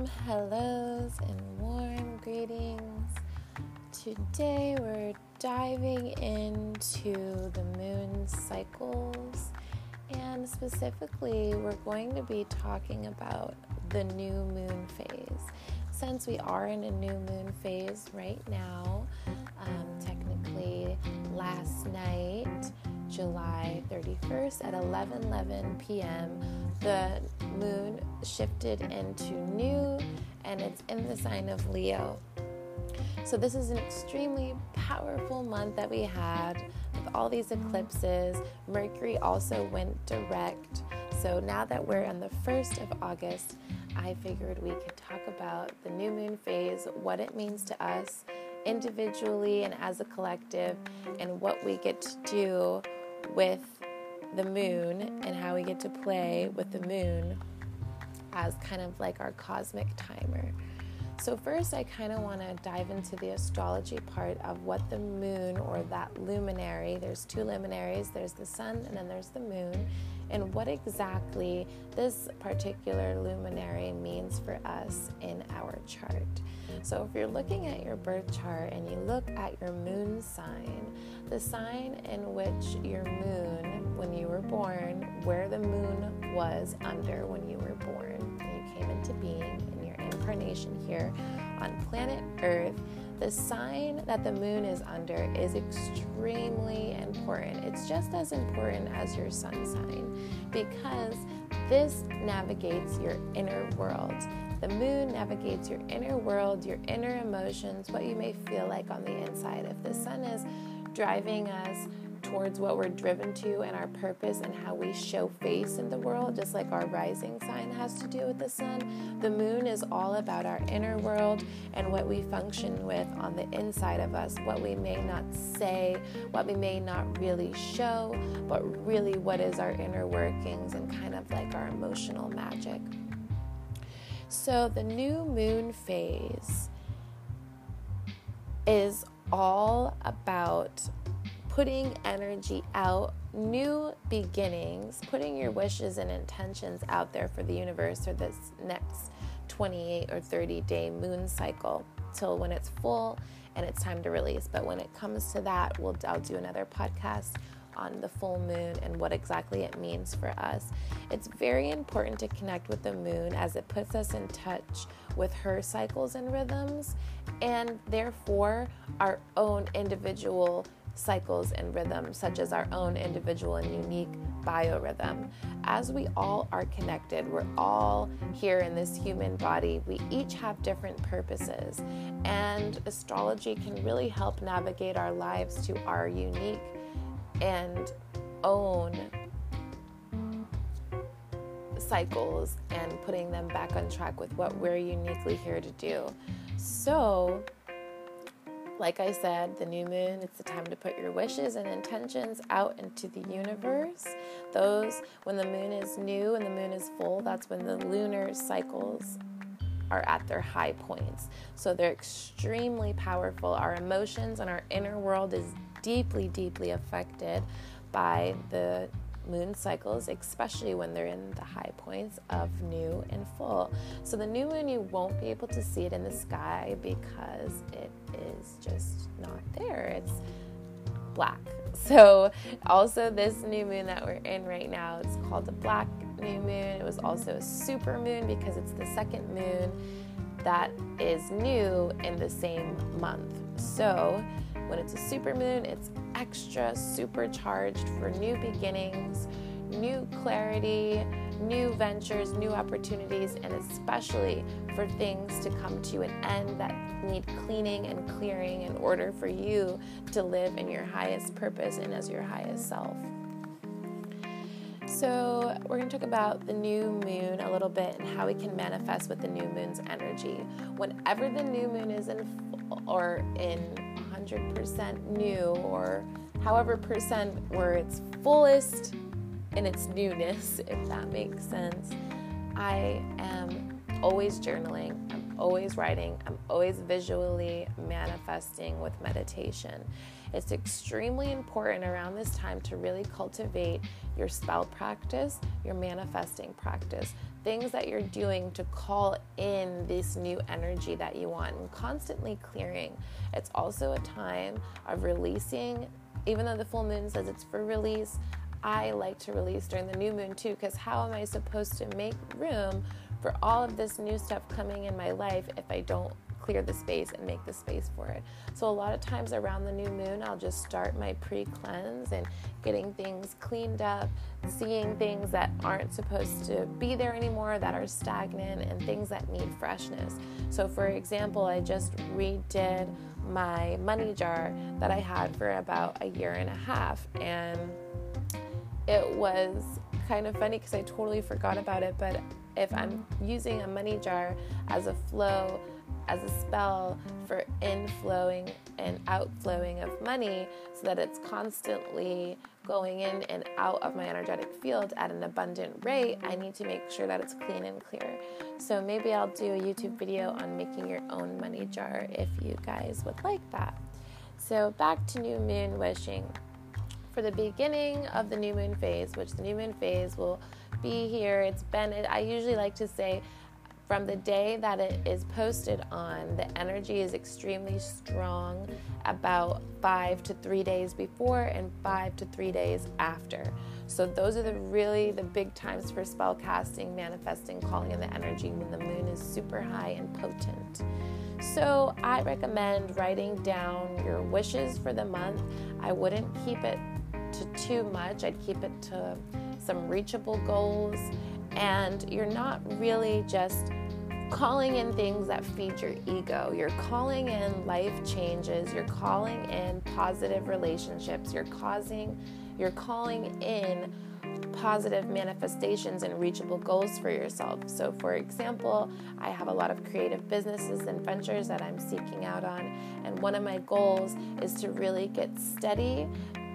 warm hellos and warm greetings. Today we're diving into the moon cycles, and specifically, we're going to be talking about the new moon phase. Since we are in a new moon phase right now, um, technically last night, July 31st at 11 11 p.m., the moon shifted into new and it's in the sign of Leo. So, this is an extremely powerful month that we had with all these eclipses. Mercury also went direct. So, now that we're on the 1st of August, I figured we could talk about the new moon phase, what it means to us individually and as a collective, and what we get to do with the moon and how we get to play with the moon as kind of like our cosmic timer. So, first, I kind of want to dive into the astrology part of what the moon or that luminary there's two luminaries, there's the sun and then there's the moon, and what exactly this particular luminary means for us in our chart. So, if you're looking at your birth chart and you look at your moon sign, the sign in which your moon, when you were born, where the moon was under when you were born, when you came into being in your incarnation here on planet Earth, the sign that the moon is under is extremely important. It's just as important as your sun sign because this navigates your inner world. The moon navigates your inner world, your inner emotions, what you may feel like on the inside. If the sun is driving us towards what we're driven to and our purpose and how we show face in the world, just like our rising sign has to do with the sun. The moon is all about our inner world and what we function with on the inside of us, what we may not say, what we may not really show, but really what is our inner workings and kind of like our emotional magic. So, the new moon phase is all about putting energy out, new beginnings, putting your wishes and intentions out there for the universe for this next 28 or 30 day moon cycle till when it's full and it's time to release. But when it comes to that, we'll I'll do another podcast on the full moon and what exactly it means for us. It's very important to connect with the moon as it puts us in touch with her cycles and rhythms and therefore our own individual cycles and rhythms, such as our own individual and unique biorhythm. As we all are connected, we're all here in this human body, we each have different purposes, and astrology can really help navigate our lives to our unique and own cycles and putting them back on track with what we're uniquely here to do. So, like I said, the new moon, it's the time to put your wishes and intentions out into the universe. Those, when the moon is new and the moon is full, that's when the lunar cycles are at their high points. So they're extremely powerful. Our emotions and our inner world is deeply, deeply affected by the moon cycles, especially when they're in the high points of new and full. So, the new moon, you won't be able to see it in the sky because it is just not there. It's black. So, also, this new moon that we're in right now, it's called a black new moon. It was also a super moon because it's the second moon that is new in the same month. So, when it's a super moon, it's extra supercharged for new beginnings, new clarity, new ventures, new opportunities, and especially for things to come to an end that need cleaning and clearing in order for you to live in your highest purpose and as your highest self. So, we're going to talk about the new moon a little bit and how we can manifest with the new moon's energy. Whenever the new moon is in or in 100% new or however percent where it's fullest in its newness, if that makes sense. I am always journaling, I'm always writing, I'm always visually manifesting with meditation. It's extremely important around this time to really cultivate your spell practice, your manifesting practice, things that you're doing to call in this new energy that you want and constantly clearing. It's also a time of releasing, even though the full moon says it's for release. I like to release during the new moon too, because how am I supposed to make room for all of this new stuff coming in my life if I don't clear the space and make the space for it. So, a lot of times around the new moon, I'll just start my pre cleanse and getting things cleaned up, seeing things that aren't supposed to be there anymore, that are stagnant, and things that need freshness. So, for example, I just redid my money jar that I had for about a year and a half, and it was kind of funny because I totally forgot about it, but if I'm using a money jar as a flow as a spell for inflowing and outflowing of money so that it's constantly going in and out of my energetic field at an abundant rate, I need to make sure that it's clean and clear. So maybe I'll do a YouTube video on making your own money jar if you guys would like that. So back to new moon wishing. For the beginning of the new moon phase, which the new moon phase will be here, it's been, I usually like to say from the day that it is posted on, the energy is extremely strong about five to three days before and five to three days after. So those are the really the big times for spell casting, manifesting, calling in the energy when the moon is super high and potent. So I recommend writing down your wishes for the month. I wouldn't keep it to too much. I'd keep it to some reachable goals and you're not really just calling in things that feed your ego. You're calling in life changes, you're calling in positive relationships, you're causing you're calling in positive manifestations and reachable goals for yourself. So, for example, I have a lot of creative businesses and ventures that I'm seeking out on, and one of my goals is to really get steady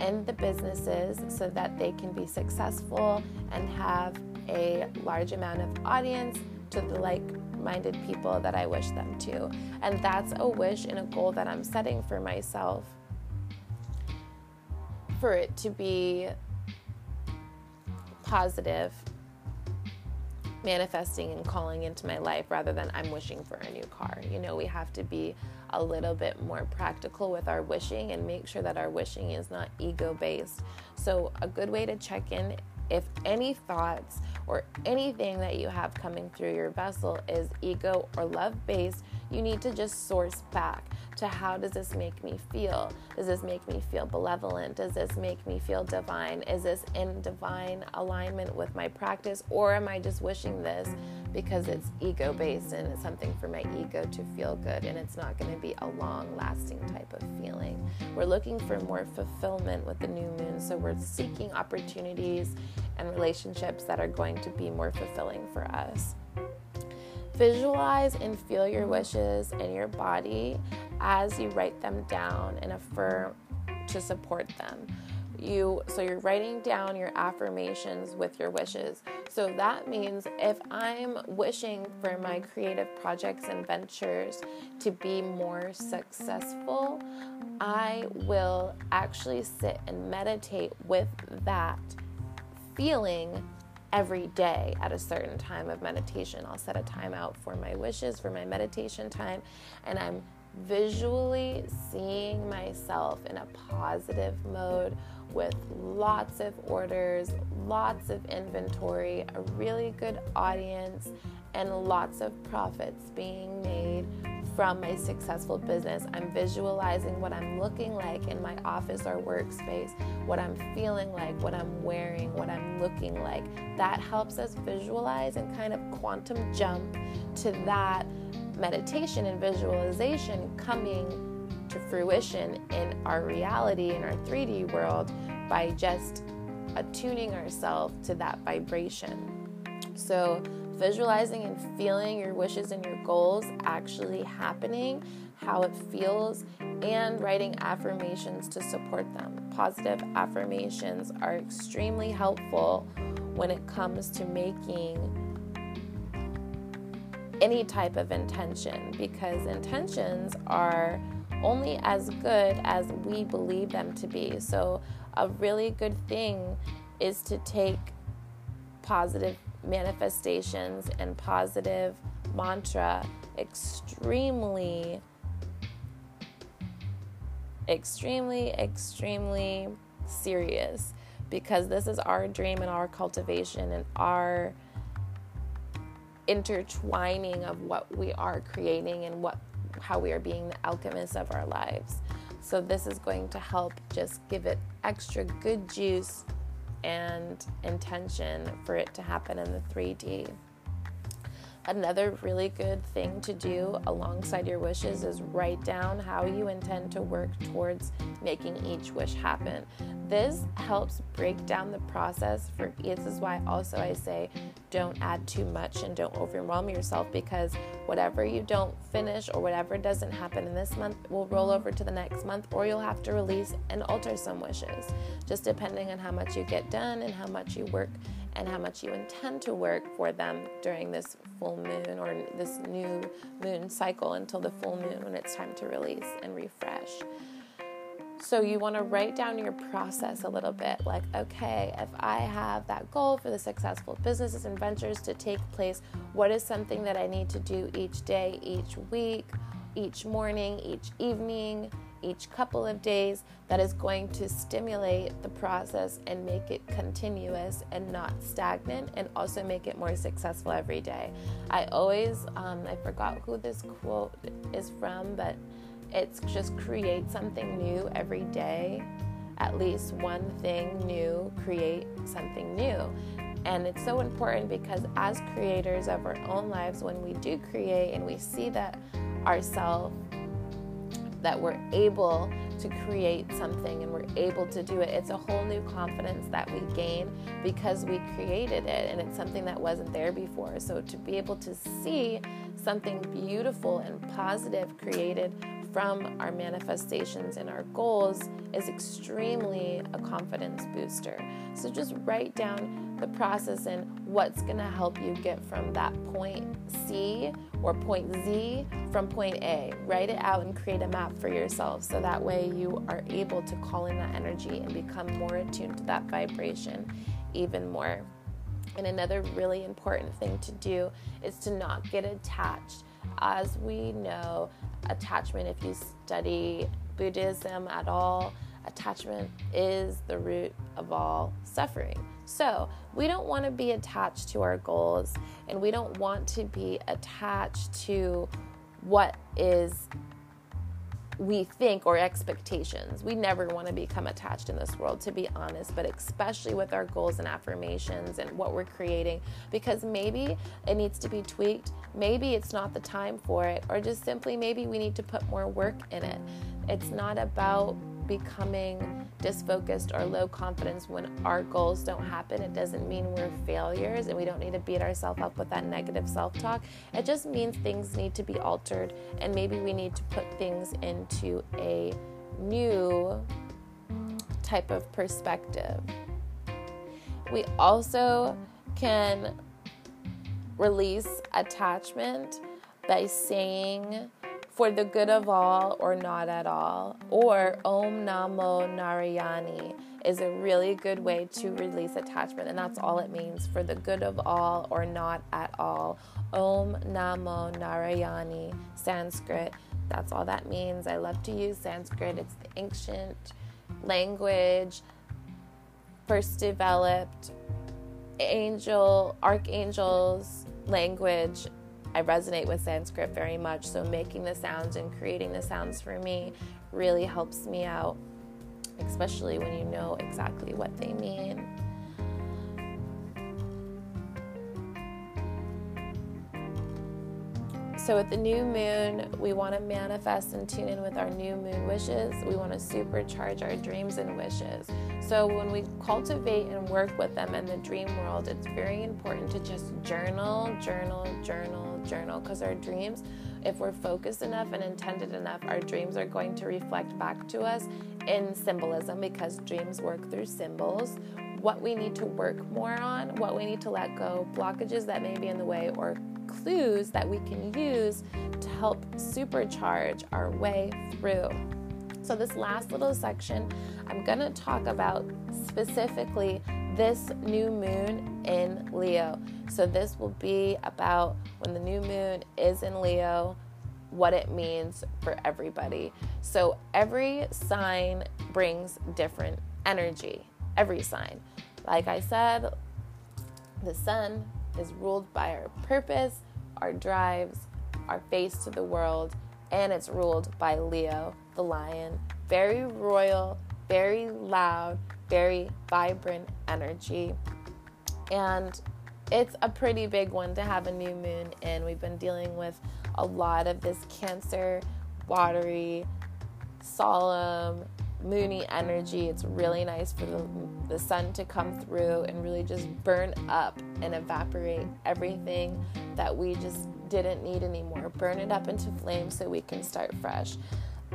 in the businesses so that they can be successful and have a large amount of audience to the like minded people that I wish them to. And that's a wish and a goal that I'm setting for myself for it to be positive, manifesting and calling into my life rather than I'm wishing for a new car. You know, we have to be a little bit more practical with our wishing and make sure that our wishing is not ego based. So, a good way to check in if any thoughts or anything that you have coming through your vessel is ego or love based, you need to just source back to how does this make me feel? Does this make me feel benevolent? Does this make me feel divine? Is this in divine alignment with my practice? Or am I just wishing this because it's ego based and it's something for my ego to feel good and it's not going to be a long lasting type of feeling? We're looking for more fulfillment with the new moon, so we're seeking opportunities and relationships that are going to be more fulfilling for us. Visualize and feel your wishes in your body as you write them down and affirm to support them. You so you're writing down your affirmations with your wishes. So that means if I'm wishing for my creative projects and ventures to be more successful, I will actually sit and meditate with that feeling every day at a certain time of meditation. I'll set a time out for my wishes, for my meditation time, and I'm visually seeing myself in a positive mode with lots of orders, lots of inventory, a really good audience, and lots of profits being made from my successful business. I'm visualizing what I'm looking like in my office or workspace, what I'm feeling like, what I'm wearing, what I'm looking like. That helps us visualize and kind of quantum jump to that meditation and visualization coming to fruition in our reality, in our 3D world, by just attuning ourselves to that vibration. So, visualizing and feeling your wishes and your goals actually happening, how it feels, and writing affirmations to support them. Positive affirmations are extremely helpful when it comes to making any type of intention because intentions are only as good as we believe them to be. So, a really good thing is to take positive manifestations and positive mantra extremely, extremely, extremely serious because this is our dream and our cultivation and our intertwining of what we are creating and what how we are being the alchemists of our lives. So this is going to help just give it extra good juice and intention for it to happen in the 3D. Another really good thing to do alongside your wishes is write down how you intend to work towards making each wish happen. This helps break down the process for this is why also I say don't add too much and don't overwhelm yourself because whatever you don't finish or whatever doesn't happen in this month will roll over to the next month or you'll have to release and alter some wishes just depending on how much you get done and how much you work and how much you intend to work for them during this full moon or this new moon cycle until the full moon when it's time to release and refresh. So, you want to write down your process a little bit like, okay, if I have that goal for the successful businesses and ventures to take place, what is something that I need to do each day, each week, each morning, each evening? each couple of days that is going to stimulate the process and make it continuous and not stagnant and also make it more successful every day. I always, um, I forgot who this quote is from, but it's just create something new every day. At least one thing new, create something new. And it's so important because as creators of our own lives, when we do create and we see that ourselves that we're able to create something and we're able to do it. It's a whole new confidence that we gain because we created it and it's something that wasn't there before. So to be able to see something beautiful and positive created from our manifestations and our goals is extremely a confidence booster. So just write down the process and what's going to help you get from that point C or point Z from point A. Write it out and create a map for yourself so that way you are able to call in that energy and become more attuned to that vibration even more. And another really important thing to do is to not get attached. As we know, attachment, if you study Buddhism at all, attachment is the root of all suffering. So, we don't want to be attached to our goals and we don't want to be attached to what is we think or expectations. We never want to become attached in this world, to be honest, but especially with our goals and affirmations and what we're creating, because maybe it needs to be tweaked. Maybe it's not the time for it, or just simply maybe we need to put more work in it. It's not about becoming disfocused or low confidence when our goals don't happen. It doesn't mean we're failures and we don't need to beat ourselves up with that negative self talk. It just means things need to be altered and maybe we need to put things into a new type of perspective. We also can release attachment by saying, for the good of all or not at all, or Om Namo Narayani is a really good way to release attachment, and that's all it means for the good of all or not at all. Om Namo Narayani, Sanskrit. That's all that means. I love to use Sanskrit, it's the ancient language, first developed angel, archangels language I resonate with Sanskrit very much, so making the sounds and creating the sounds for me really helps me out, especially when you know exactly what they mean. So, with the new moon, we want to manifest and tune in with our new moon wishes. We want to supercharge our dreams and wishes. So, when we cultivate and work with them in the dream world, it's very important to just journal, journal, journal, journal, because our dreams, if we're focused enough and intended enough, our dreams are going to reflect back to us in symbolism because dreams work through symbols. What we need to work more on, what we need to let go, blockages that may be in the way, or clues that we can use to help supercharge our way through. So, this last little section, I'm going to talk about specifically this new moon in Leo. So, this will be about when the new moon is in Leo, what it means for everybody. So, every sign brings different energy. Every sign. Like I said, the sun is ruled by our purpose, our drives, our face to the world, and it's ruled by Leo, the lion. Very royal, very loud, very vibrant energy. And it's a pretty big one to have a new moon in. We've been dealing with a lot of this Cancer, watery, solemn, moony energy. It's really nice for the, the sun to come through and really just burn up and evaporate everything that we just didn't need anymore. Burn it up into flame so we can start fresh.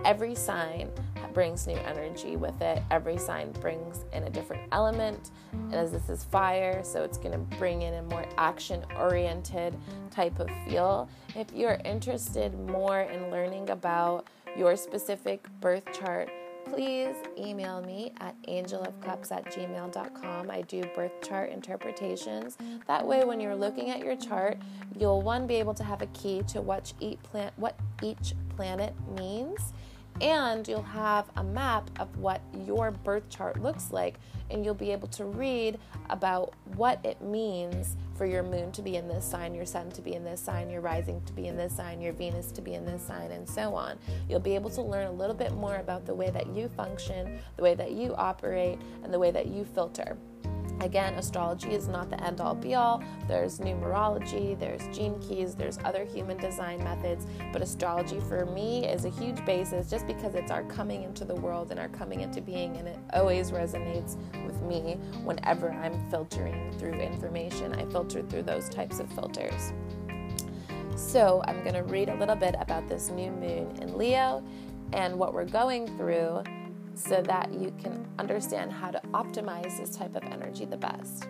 Every sign brings new energy with it. Every sign brings in a different element. And as this is fire, so it's going to bring in a more action oriented type of feel. If you're interested more in learning about your specific birth chart, please email me at angelofcups at gmail.com. I do birth chart interpretations. That way, when you're looking at your chart, you'll one be able to have a key to what each, what each planet means and you'll have a map of what your birth chart looks like and you'll be able to read about what it means for your moon to be in this sign, your sun to be in this sign, your rising to be in this sign, your Venus to be in this sign, and so on. You'll be able to learn a little bit more about the way that you function, the way that you operate, and the way that you filter. Again, astrology is not the end all be all. There's numerology, there's gene keys, there's other human design methods, but astrology for me is a huge basis just because it's our coming into the world and our coming into being, and it always resonates with me whenever I'm filtering through information. I filter through those types of filters. So, I'm going to read a little bit about this new moon in Leo and what we're going through so that you can understand how to optimize this type of energy the best.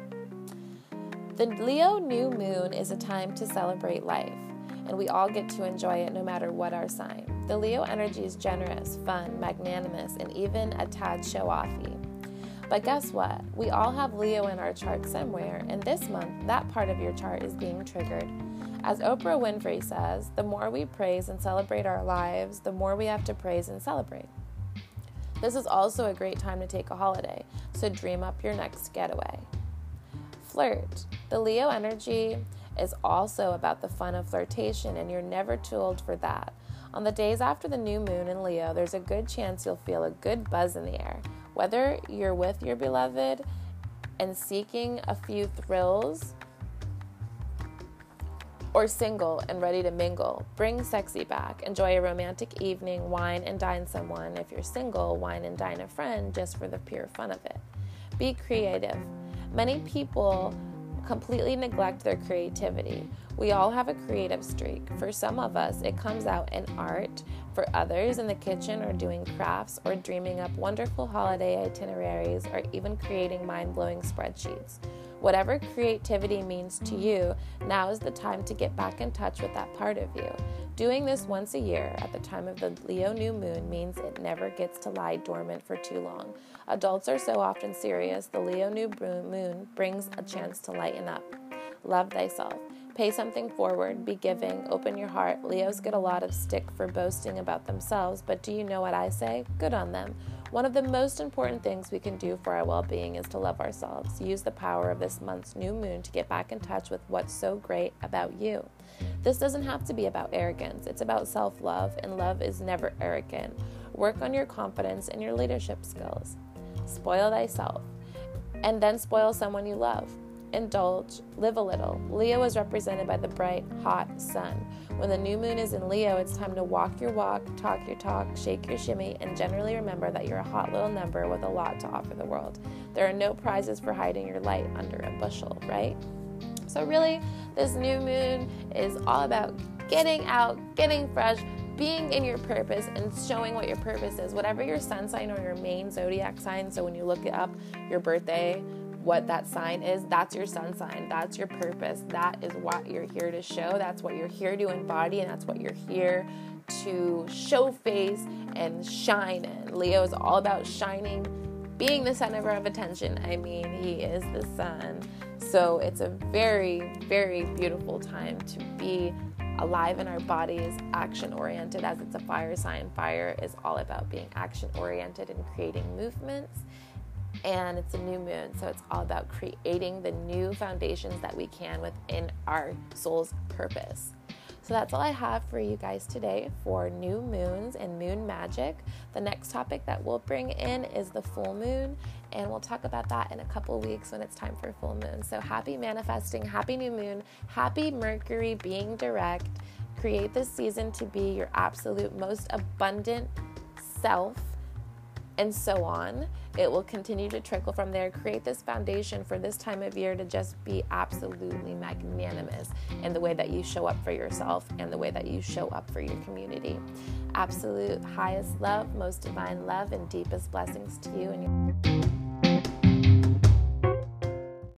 The Leo new moon is a time to celebrate life, and we all get to enjoy it no matter what our sign. The Leo energy is generous, fun, magnanimous, and even a tad show offy. But guess what? We all have Leo in our chart somewhere, and this month, that part of your chart is being triggered. As Oprah Winfrey says, the more we praise and celebrate our lives, the more we have to praise and celebrate. This is also a great time to take a holiday, so dream up your next getaway. Flirt. The Leo energy is also about the fun of flirtation, and you're never too old for that. On the days after the new moon in Leo, there's a good chance you'll feel a good buzz in the air. Whether you're with your beloved and seeking a few thrills, or single and ready to mingle, bring sexy back. Enjoy a romantic evening, wine and dine someone. If you're single, wine and dine a friend just for the pure fun of it. Be creative. Many people completely neglect their creativity. We all have a creative streak. For some of us, it comes out in art. For others, in the kitchen or doing crafts or dreaming up wonderful holiday itineraries or even creating mind blowing spreadsheets. Whatever creativity means to you, now is the time to get back in touch with that part of you. Doing this once a year at the time of the Leo new moon means it never gets to lie dormant for too long. Adults are so often serious, the Leo new moon brings a chance to lighten up. Love thyself. Pay something forward, be giving, open your heart. Leos get a lot of stick for boasting about themselves, but do you know what I say? Good on them. One of the most important things we can do for our well being is to love ourselves. Use the power of this month's new moon to get back in touch with what's so great about you. This doesn't have to be about arrogance, it's about self love, and love is never arrogant. Work on your confidence and your leadership skills. Spoil thyself, and then spoil someone you love indulge, live a little. Leo is represented by the bright, hot sun. When the new moon is in Leo, it's time to walk your walk, talk your talk, shake your shimmy, and generally remember that you're a hot little number with a lot to offer the world. There are no prizes for hiding your light under a bushel, right? So, really, this new moon is all about getting out, getting fresh, being in your purpose and showing what your purpose is. Whatever your sun sign or your main zodiac sign, so when you look it up, your birthday, what that sign is, that's your sun sign. That's your purpose. That is what you're here to show. That's what you're here to embody, and that's what you're here to show face and shine in. Leo is all about shining, being the center of attention. I mean, he is the sun. So it's a very, very beautiful time to be alive in our bodies, action oriented, as it's a fire sign. Fire is all about being action oriented and creating movements. And it's a new moon, so it's all about creating the new foundations that we can within our soul's purpose. So that's all I have for you guys today for new moons and moon magic. The next topic that we'll bring in is the full moon, and we'll talk about that in a couple weeks when it's time for full moon. So happy manifesting, happy new moon, happy Mercury being direct. Create this season to be your absolute most abundant self and so on. It will continue to trickle from there. Create this foundation for this time of year to just be absolutely magnanimous in the way that you show up for yourself and the way that you show up for your community. Absolute highest love, most divine love, and deepest blessings to you and your.